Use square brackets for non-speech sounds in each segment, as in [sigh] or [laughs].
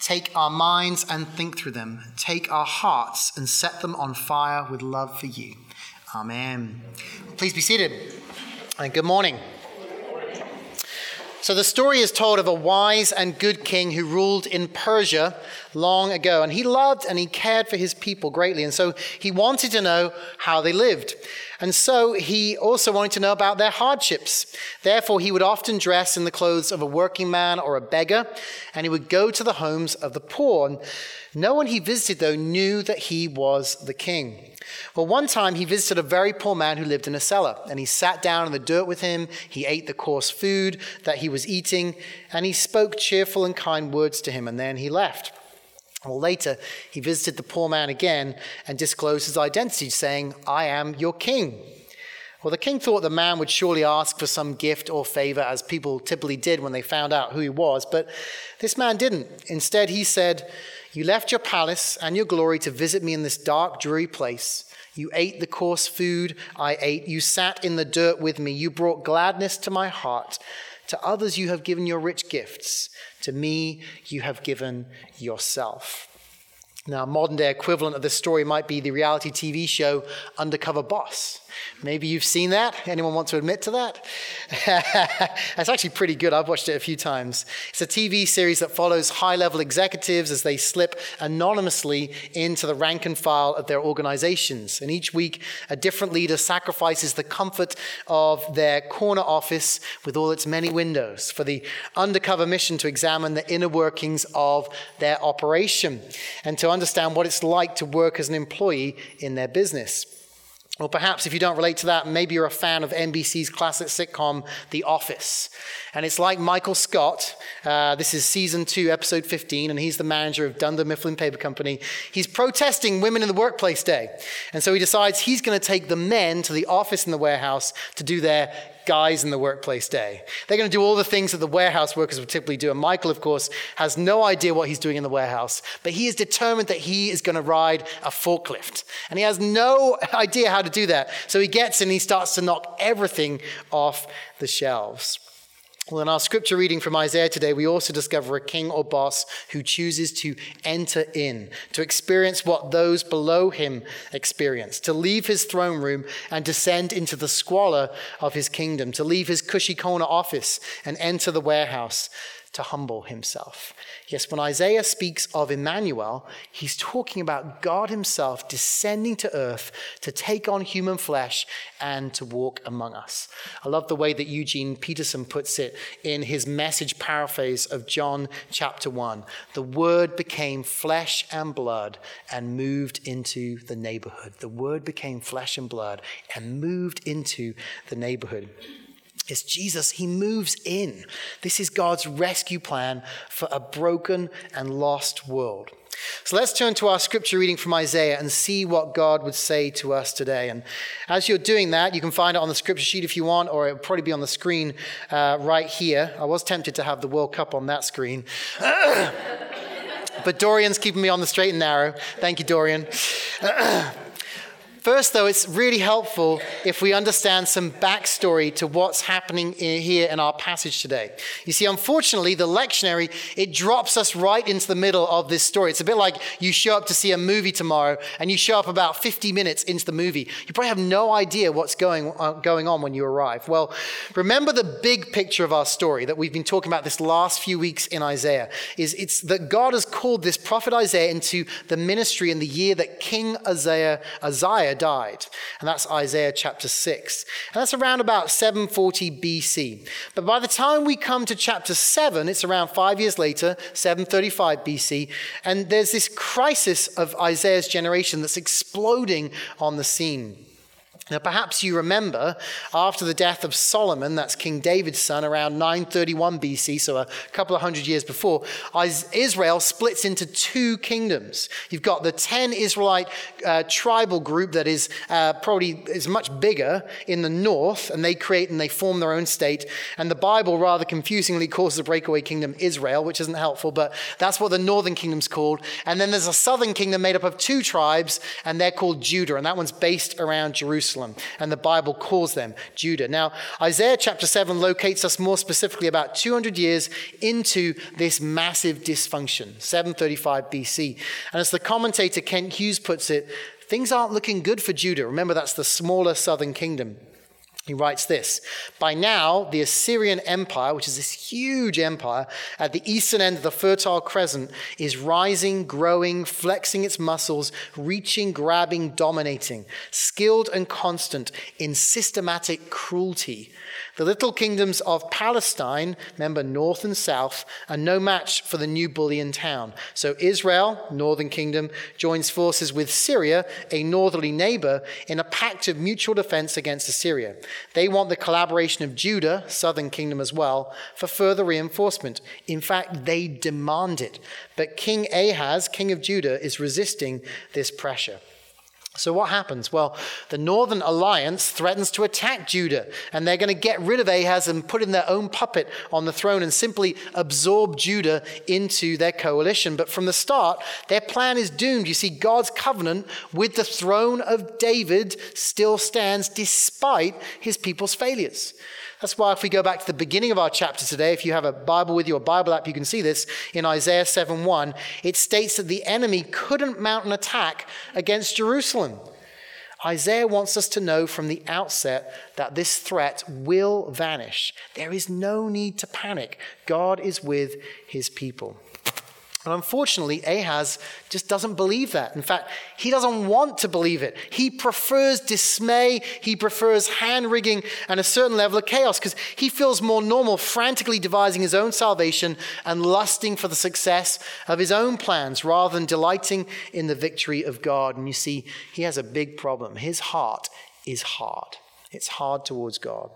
Take our minds and think through them. Take our hearts and set them on fire with love for you. Amen. Please be seated. And good morning. So, the story is told of a wise and good king who ruled in Persia long ago. And he loved and he cared for his people greatly. And so he wanted to know how they lived. And so he also wanted to know about their hardships. Therefore, he would often dress in the clothes of a working man or a beggar, and he would go to the homes of the poor. And no one he visited, though, knew that he was the king. Well, one time he visited a very poor man who lived in a cellar, and he sat down in the dirt with him. He ate the coarse food that he was eating, and he spoke cheerful and kind words to him, and then he left. Well, later, he visited the poor man again and disclosed his identity, saying, I am your king. Well, the king thought the man would surely ask for some gift or favor, as people typically did when they found out who he was, but this man didn't. Instead, he said, You left your palace and your glory to visit me in this dark, dreary place. You ate the coarse food I ate. You sat in the dirt with me. You brought gladness to my heart. To others, you have given your rich gifts. To me, you have given yourself. Now, modern day equivalent of this story might be the reality TV show Undercover Boss. Maybe you've seen that. Anyone want to admit to that? [laughs] It's actually pretty good. I've watched it a few times. It's a TV series that follows high level executives as they slip anonymously into the rank and file of their organizations. And each week, a different leader sacrifices the comfort of their corner office with all its many windows for the undercover mission to examine the inner workings of their operation and to understand what it's like to work as an employee in their business. Or perhaps if you don't relate to that, maybe you're a fan of NBC's classic sitcom, The Office. And it's like Michael Scott. Uh, this is season two, episode 15, and he's the manager of Dunder Mifflin Paper Company. He's protesting Women in the Workplace Day. And so he decides he's going to take the men to the office in the warehouse to do their guys in the workplace day. They're going to do all the things that the warehouse workers would typically do. And Michael, of course, has no idea what he's doing in the warehouse, but he is determined that he is going to ride a forklift. And he has no [laughs] idea how to do that. So he gets in and he starts to knock everything off the shelves. Well, in our scripture reading from Isaiah today, we also discover a king or boss who chooses to enter in, to experience what those below him experience, to leave his throne room and descend into the squalor of his kingdom, to leave his cushy corner office and enter the warehouse, to humble himself. Yes, when Isaiah speaks of Emmanuel, he's talking about God himself descending to earth to take on human flesh and to walk among us. I love the way that Eugene Peterson puts it in his message paraphrase of John chapter 1. The word became flesh and blood and moved into the neighborhood. The word became flesh and blood and moved into the neighborhood is Jesus, he moves in. This is God's rescue plan for a broken and lost world. So let's turn to our scripture reading from Isaiah and see what God would say to us today. And as you're doing that, you can find it on the scripture sheet if you want, or it'll probably be on the screen uh, right here. I was tempted to have the World Cup on that screen. [coughs] but Dorian's keeping me on the straight and narrow. Thank you, Dorian. [coughs] First, though, it's really helpful if we understand some backstory to what's happening here in our passage today. You see, unfortunately, the lectionary, it drops us right into the middle of this story. It's a bit like you show up to see a movie tomorrow and you show up about 50 minutes into the movie. You probably have no idea what's going, uh, going on when you arrive. Well, remember the big picture of our story that we've been talking about this last few weeks in Isaiah is it's that God has called this prophet Isaiah into the ministry in the year that King Isaiah, Uzziah died. And that's Isaiah chapter 6. And that's around about 740 BC. But by the time we come to chapter 7, it's around five years later, 735 BC. And there's this crisis of Isaiah's generation that's exploding on the scene. Now, perhaps you remember after the death of Solomon, that's King David's son, around 931 BC, so a couple of hundred years before, Israel splits into two kingdoms. You've got the 10 Israelite uh, tribal group that is uh, probably is much bigger in the north, and they create and they form their own state. And the Bible rather confusingly calls the breakaway kingdom Israel, which isn't helpful, but that's what the northern kingdom's called. And then there's a southern kingdom made up of two tribes, and they're called Judah, and that one's based around Jerusalem. Jerusalem, and the Bible calls them Judah. Now, Isaiah chapter 7 locates us more specifically about 200 years into this massive dysfunction, 735 BC. And as the commentator Kent Hughes puts it, things aren't looking good for Judah. Remember, that's the smaller southern kingdom. He writes this By now, the Assyrian Empire, which is this huge empire at the eastern end of the Fertile Crescent, is rising, growing, flexing its muscles, reaching, grabbing, dominating, skilled and constant in systematic cruelty. The little kingdoms of Palestine, remember north and south, are no match for the new bully in town. So Israel, northern kingdom, joins forces with Syria, a northerly neighbor, in a pact of mutual defense against Assyria. They want the collaboration of Judah, southern kingdom as well, for further reinforcement. In fact, they demand it. But King Ahaz, king of Judah, is resisting this pressure. So, what happens? Well, the Northern Alliance threatens to attack Judah, and they're going to get rid of Ahaz and put in their own puppet on the throne and simply absorb Judah into their coalition. But from the start, their plan is doomed. You see, God's covenant with the throne of David still stands despite his people's failures. That's why, if we go back to the beginning of our chapter today, if you have a Bible with you, a Bible app, you can see this in Isaiah 7 1. It states that the enemy couldn't mount an attack against Jerusalem. Isaiah wants us to know from the outset that this threat will vanish. There is no need to panic. God is with his people. And unfortunately, Ahaz just doesn't believe that. In fact, he doesn't want to believe it. He prefers dismay, he prefers hand wringing and a certain level of chaos because he feels more normal, frantically devising his own salvation and lusting for the success of his own plans rather than delighting in the victory of God. And you see, he has a big problem. His heart is hard. It's hard towards God.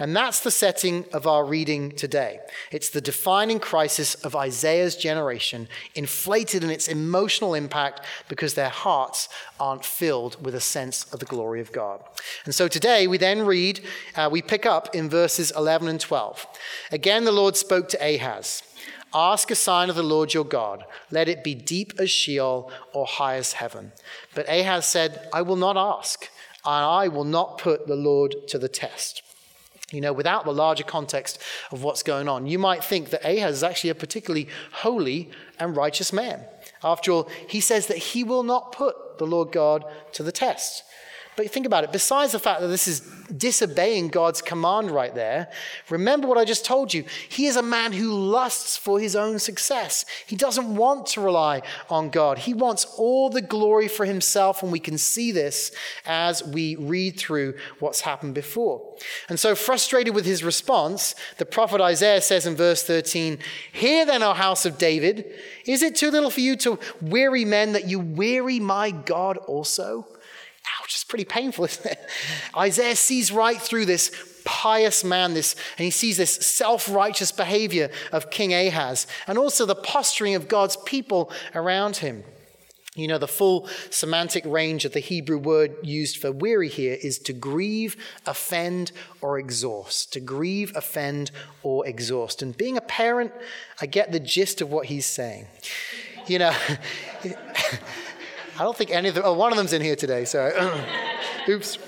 And that's the setting of our reading today. It's the defining crisis of Isaiah's generation, inflated in its emotional impact because their hearts aren't filled with a sense of the glory of God. And so today we then read, uh, we pick up in verses 11 and 12. Again, the Lord spoke to Ahaz. Ask a sign of the Lord your God. Let it be deep as Sheol or high as heaven. But Ahaz said, I will not ask and I will not put the Lord to the test. You know, without the larger context of what's going on, you might think that Ahaz is actually a particularly holy and righteous man. After all, he says that he will not put the Lord God to the test. But think about it. Besides the fact that this is disobeying God's command right there, remember what I just told you. He is a man who lusts for his own success. He doesn't want to rely on God. He wants all the glory for himself, and we can see this as we read through what's happened before. And so, frustrated with his response, the prophet Isaiah says in verse 13, Hear then, O house of David, is it too little for you to weary men that you weary my God also? Ouch, it's pretty painful, isn't it? Isaiah sees right through this pious man, this, and he sees this self righteous behavior of King Ahaz, and also the posturing of God's people around him. You know, the full semantic range of the Hebrew word used for weary here is to grieve, offend, or exhaust. To grieve, offend, or exhaust. And being a parent, I get the gist of what he's saying. You know, [laughs] I don't think any of them, oh, one of them's in here today, so [clears throat] oops.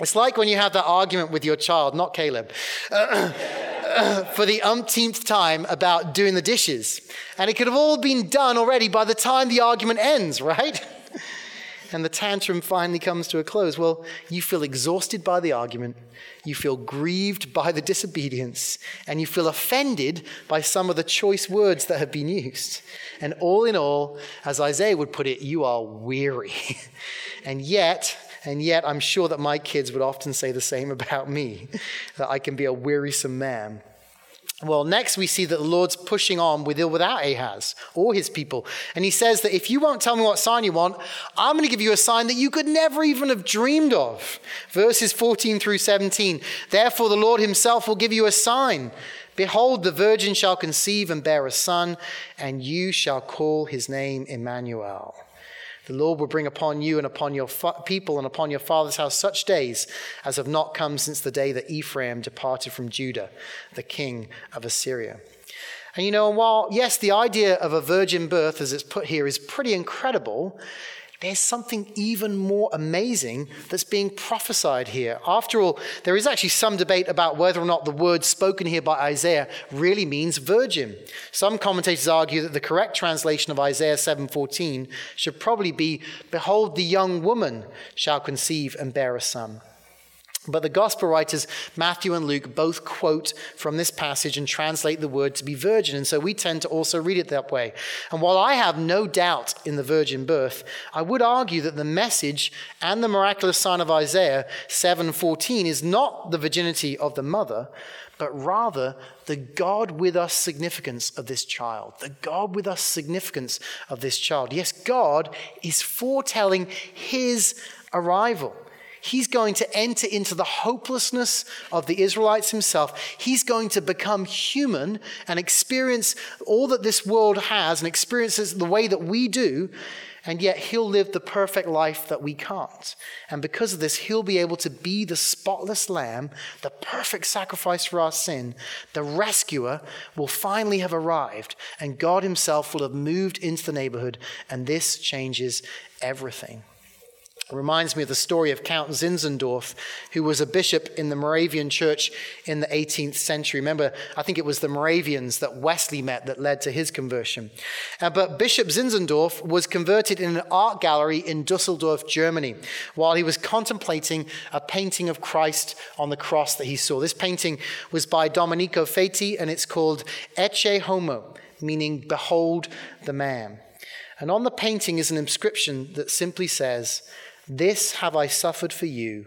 It's like when you have that argument with your child, not Caleb, [clears throat] for the umpteenth time about doing the dishes. And it could have all been done already by the time the argument ends, right? [laughs] and the tantrum finally comes to a close, well, you feel exhausted by the argument, you feel grieved by the disobedience, and you feel offended by some of the choice words that have been used. And all in all, as Isaiah would put it, you are weary. [laughs] and yet, and yet, I'm sure that my kids would often say the same about me that I can be a wearisome man. Well, next we see that the Lord's pushing on with or without Ahaz or his people. And he says that if you won't tell me what sign you want, I'm going to give you a sign that you could never even have dreamed of. Verses 14 through 17. Therefore, the Lord himself will give you a sign. Behold, the virgin shall conceive and bear a son, and you shall call his name Emmanuel. The Lord will bring upon you and upon your fa- people and upon your father's house such days as have not come since the day that Ephraim departed from Judah, the king of Assyria. And you know, while, yes, the idea of a virgin birth, as it's put here, is pretty incredible, there's something even more amazing that's being prophesied here. After all, there is actually some debate about whether or not the word spoken here by Isaiah really means virgin. Some commentators argue that the correct translation of Isaiah 7:14 should probably be behold the young woman shall conceive and bear a son. But the gospel writers, Matthew and Luke, both quote from this passage and translate the word to be virgin. And so we tend to also read it that way. And while I have no doubt in the virgin birth, I would argue that the message and the miraculous sign of Isaiah 7:14 is not the virginity of the mother, but rather the God with us significance of this child. The God with us significance of this child. Yes, God is foretelling his arrival. He's going to enter into the hopelessness of the Israelites himself. He's going to become human and experience all that this world has and experiences the way that we do. And yet he'll live the perfect life that we can't. And because of this, he'll be able to be the spotless lamb, the perfect sacrifice for our sin. The rescuer will finally have arrived, and God himself will have moved into the neighborhood. And this changes everything. It reminds me of the story of Count Zinzendorf, who was a bishop in the Moravian church in the 18th century. Remember, I think it was the Moravians that Wesley met that led to his conversion. Uh, but Bishop Zinzendorf was converted in an art gallery in Dusseldorf, Germany, while he was contemplating a painting of Christ on the cross that he saw. This painting was by Domenico Feti, and it's called Ecce Homo, meaning behold the man. And on the painting is an inscription that simply says, this have I suffered for you.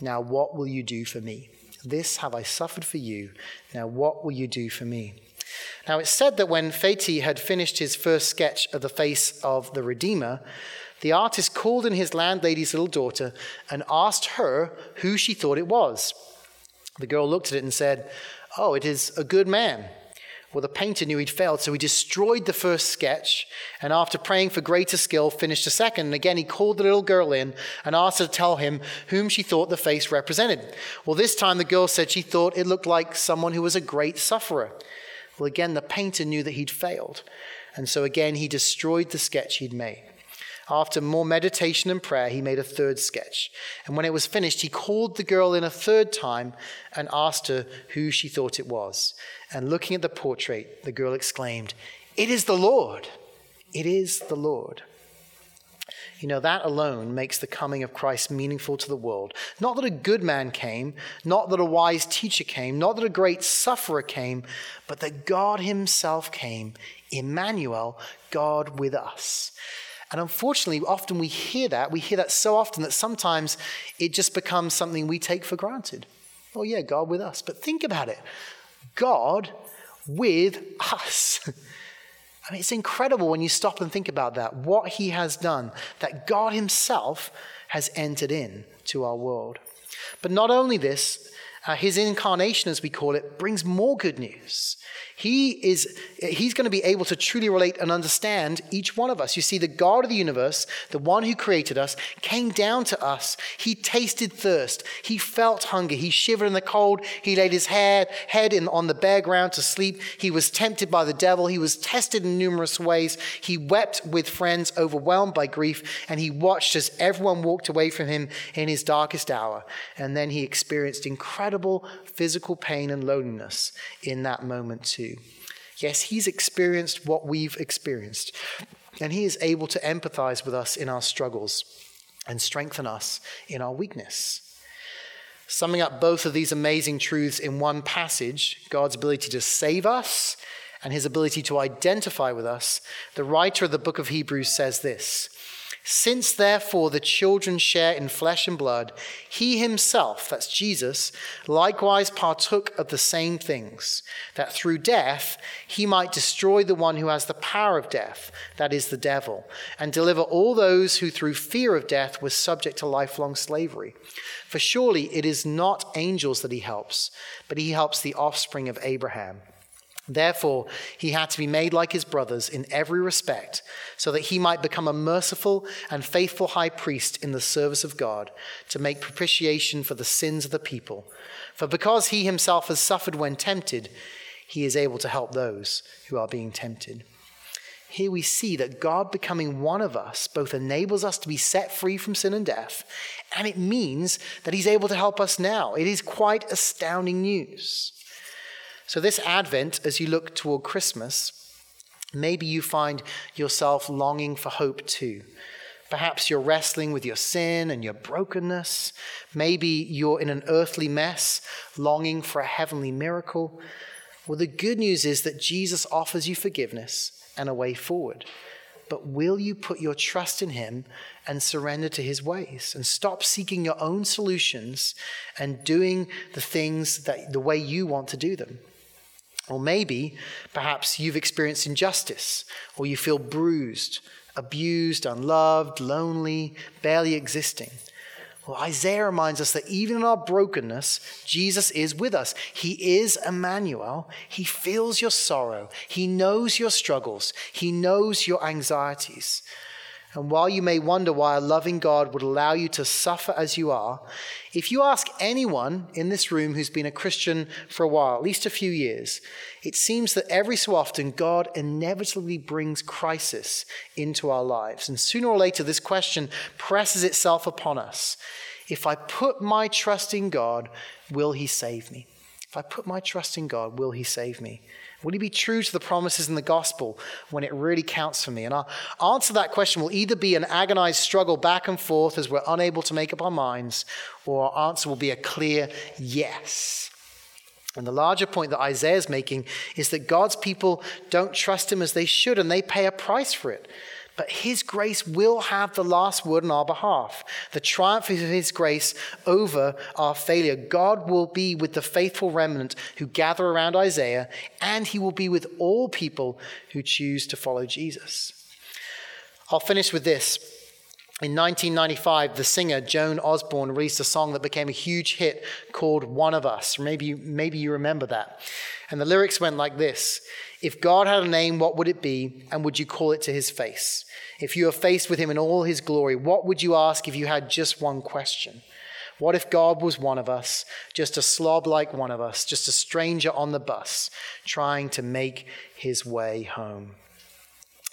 Now what will you do for me? This have I suffered for you. Now what will you do for me? Now it's said that when Feti had finished his first sketch of the face of the Redeemer, the artist called in his landlady's little daughter and asked her who she thought it was. The girl looked at it and said, Oh, it is a good man. Well, the painter knew he'd failed, so he destroyed the first sketch, and after praying for greater skill, finished a second. And again, he called the little girl in and asked her to tell him whom she thought the face represented. Well, this time the girl said she thought it looked like someone who was a great sufferer. Well, again, the painter knew that he'd failed, and so again, he destroyed the sketch he'd made. After more meditation and prayer, he made a third sketch. And when it was finished, he called the girl in a third time and asked her who she thought it was. And looking at the portrait, the girl exclaimed, It is the Lord! It is the Lord. You know, that alone makes the coming of Christ meaningful to the world. Not that a good man came, not that a wise teacher came, not that a great sufferer came, but that God Himself came, Emmanuel, God with us. And unfortunately, often we hear that. We hear that so often that sometimes it just becomes something we take for granted. Oh, yeah, God with us. But think about it God with us. [laughs] I mean, it's incredible when you stop and think about that, what he has done, that God himself has entered in to our world. But not only this, uh, his incarnation, as we call it, brings more good news. He is, he's going to be able to truly relate and understand each one of us. You see, the God of the universe, the one who created us, came down to us. He tasted thirst. He felt hunger. He shivered in the cold. He laid his head, head in, on the bare ground to sleep. He was tempted by the devil. He was tested in numerous ways. He wept with friends, overwhelmed by grief, and he watched as everyone walked away from him in his darkest hour. And then he experienced incredible physical pain and loneliness in that moment, too. Yes, he's experienced what we've experienced, and he is able to empathize with us in our struggles and strengthen us in our weakness. Summing up both of these amazing truths in one passage God's ability to save us and his ability to identify with us, the writer of the book of Hebrews says this since therefore the children share in flesh and blood, he himself, that's Jesus, likewise partook of the same things, that through death he might destroy the one who has the power of death, that is the devil, and deliver all those who through fear of death were subject to lifelong slavery. For surely it is not angels that he helps, but he helps the offspring of Abraham. Therefore, he had to be made like his brothers in every respect, so that he might become a merciful and faithful high priest in the service of God, to make propitiation for the sins of the people. For because he himself has suffered when tempted, he is able to help those who are being tempted. here we see that God becoming one of us both enables us to be set free from sin and death, and it means that He's able to help us now. It is quite astounding news. So, this Advent, as you look toward Christmas, maybe you find yourself longing for hope too. Perhaps you're wrestling with your sin and your brokenness. Maybe you're in an earthly mess, longing for a heavenly miracle. Well, the good news is that Jesus offers you forgiveness and a way forward. But will you put your trust in Him and surrender to His ways and stop seeking your own solutions and doing the things that the way you want to do them? Or maybe, perhaps you've experienced injustice or you feel bruised, abused, unloved, lonely, barely existing. Well, Isaiah reminds us that even in our brokenness, Jesus is with us. He is Emmanuel. He feels your sorrow. He knows your struggles. He knows your anxieties. And while you may wonder why a loving God would allow you to suffer as you are, if you ask anyone in this room who's been a Christian for a while, at least a few years, it seems that every so often God inevitably brings crisis into our lives. And sooner or later, this question presses itself upon us If I put my trust in God, will He save me? If I put my trust in God, will He save me? Will he be true to the promises in the gospel when it really counts for me? And our answer to that question will either be an agonized struggle back and forth as we're unable to make up our minds, or our answer will be a clear yes. And the larger point that Isaiah is making is that God's people don't trust him as they should, and they pay a price for it. But His grace will have the last word on our behalf. The triumph of His grace over our failure. God will be with the faithful remnant who gather around Isaiah, and He will be with all people who choose to follow Jesus. I'll finish with this. In 1995, the singer Joan Osborne released a song that became a huge hit called One of Us. Maybe, maybe you remember that. And the lyrics went like this If God had a name, what would it be? And would you call it to his face? If you were faced with him in all his glory, what would you ask if you had just one question? What if God was one of us, just a slob like one of us, just a stranger on the bus, trying to make his way home?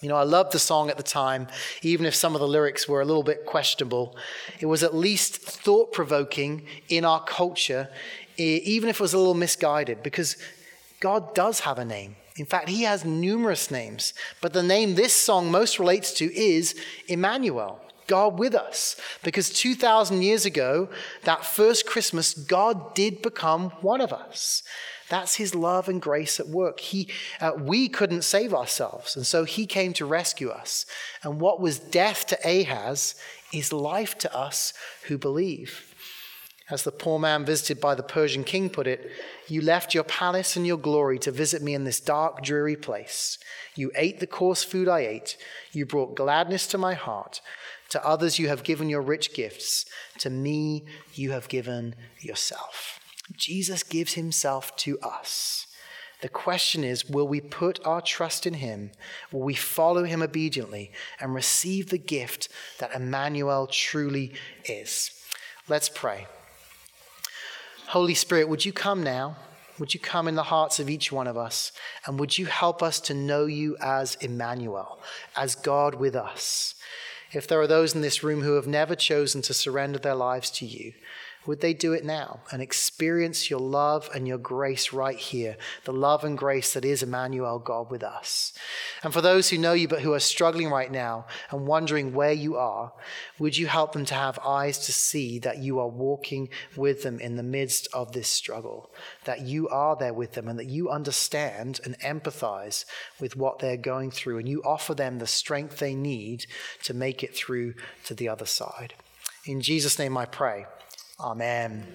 You know, I loved the song at the time, even if some of the lyrics were a little bit questionable. It was at least thought provoking in our culture, even if it was a little misguided, because God does have a name. In fact, he has numerous names, but the name this song most relates to is Emmanuel, God with us. Because 2,000 years ago, that first Christmas, God did become one of us. That's his love and grace at work. He, uh, we couldn't save ourselves, and so he came to rescue us. And what was death to Ahaz is life to us who believe. As the poor man visited by the Persian king put it, you left your palace and your glory to visit me in this dark, dreary place. You ate the coarse food I ate. You brought gladness to my heart. To others, you have given your rich gifts. To me, you have given yourself. Jesus gives himself to us. The question is will we put our trust in him? Will we follow him obediently and receive the gift that Emmanuel truly is? Let's pray. Holy Spirit, would you come now? Would you come in the hearts of each one of us? And would you help us to know you as Emmanuel, as God with us? If there are those in this room who have never chosen to surrender their lives to you, would they do it now and experience your love and your grace right here? The love and grace that is Emmanuel, God with us. And for those who know you but who are struggling right now and wondering where you are, would you help them to have eyes to see that you are walking with them in the midst of this struggle, that you are there with them and that you understand and empathize with what they're going through and you offer them the strength they need to make it through to the other side. In Jesus' name I pray. Amen.